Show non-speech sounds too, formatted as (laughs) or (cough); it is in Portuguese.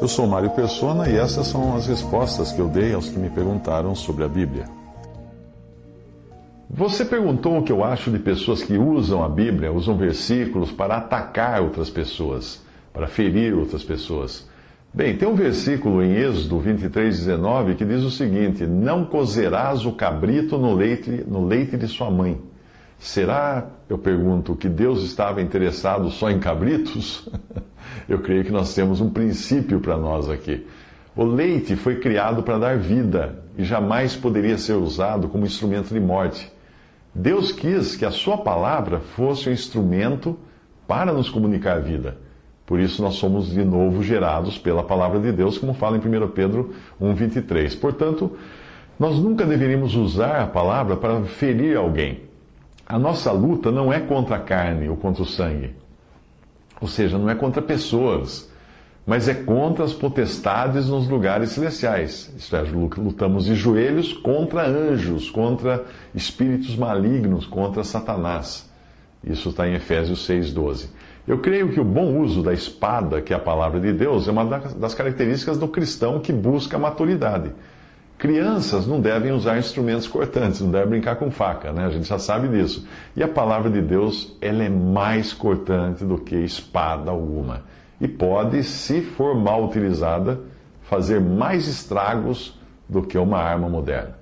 Eu sou Mário Persona e essas são as respostas que eu dei aos que me perguntaram sobre a Bíblia. Você perguntou o que eu acho de pessoas que usam a Bíblia, usam versículos para atacar outras pessoas, para ferir outras pessoas. Bem, tem um versículo em Êxodo 23, 19 que diz o seguinte: Não cozerás o cabrito no leite, no leite de sua mãe. Será, eu pergunto, que Deus estava interessado só em cabritos? (laughs) eu creio que nós temos um princípio para nós aqui. O leite foi criado para dar vida e jamais poderia ser usado como instrumento de morte. Deus quis que a Sua palavra fosse um instrumento para nos comunicar vida. Por isso nós somos de novo gerados pela palavra de Deus, como fala em 1 Pedro 1,23. Portanto, nós nunca deveríamos usar a palavra para ferir alguém. A nossa luta não é contra a carne ou contra o sangue. Ou seja, não é contra pessoas, mas é contra as potestades nos lugares celestiais. Isto é, lutamos de joelhos contra anjos, contra espíritos malignos, contra Satanás. Isso está em Efésios 6,12. Eu creio que o bom uso da espada, que é a palavra de Deus, é uma das características do cristão que busca a maturidade. Crianças não devem usar instrumentos cortantes, não devem brincar com faca, né? A gente já sabe disso. E a palavra de Deus, ela é mais cortante do que espada alguma. E pode, se for mal utilizada, fazer mais estragos do que uma arma moderna.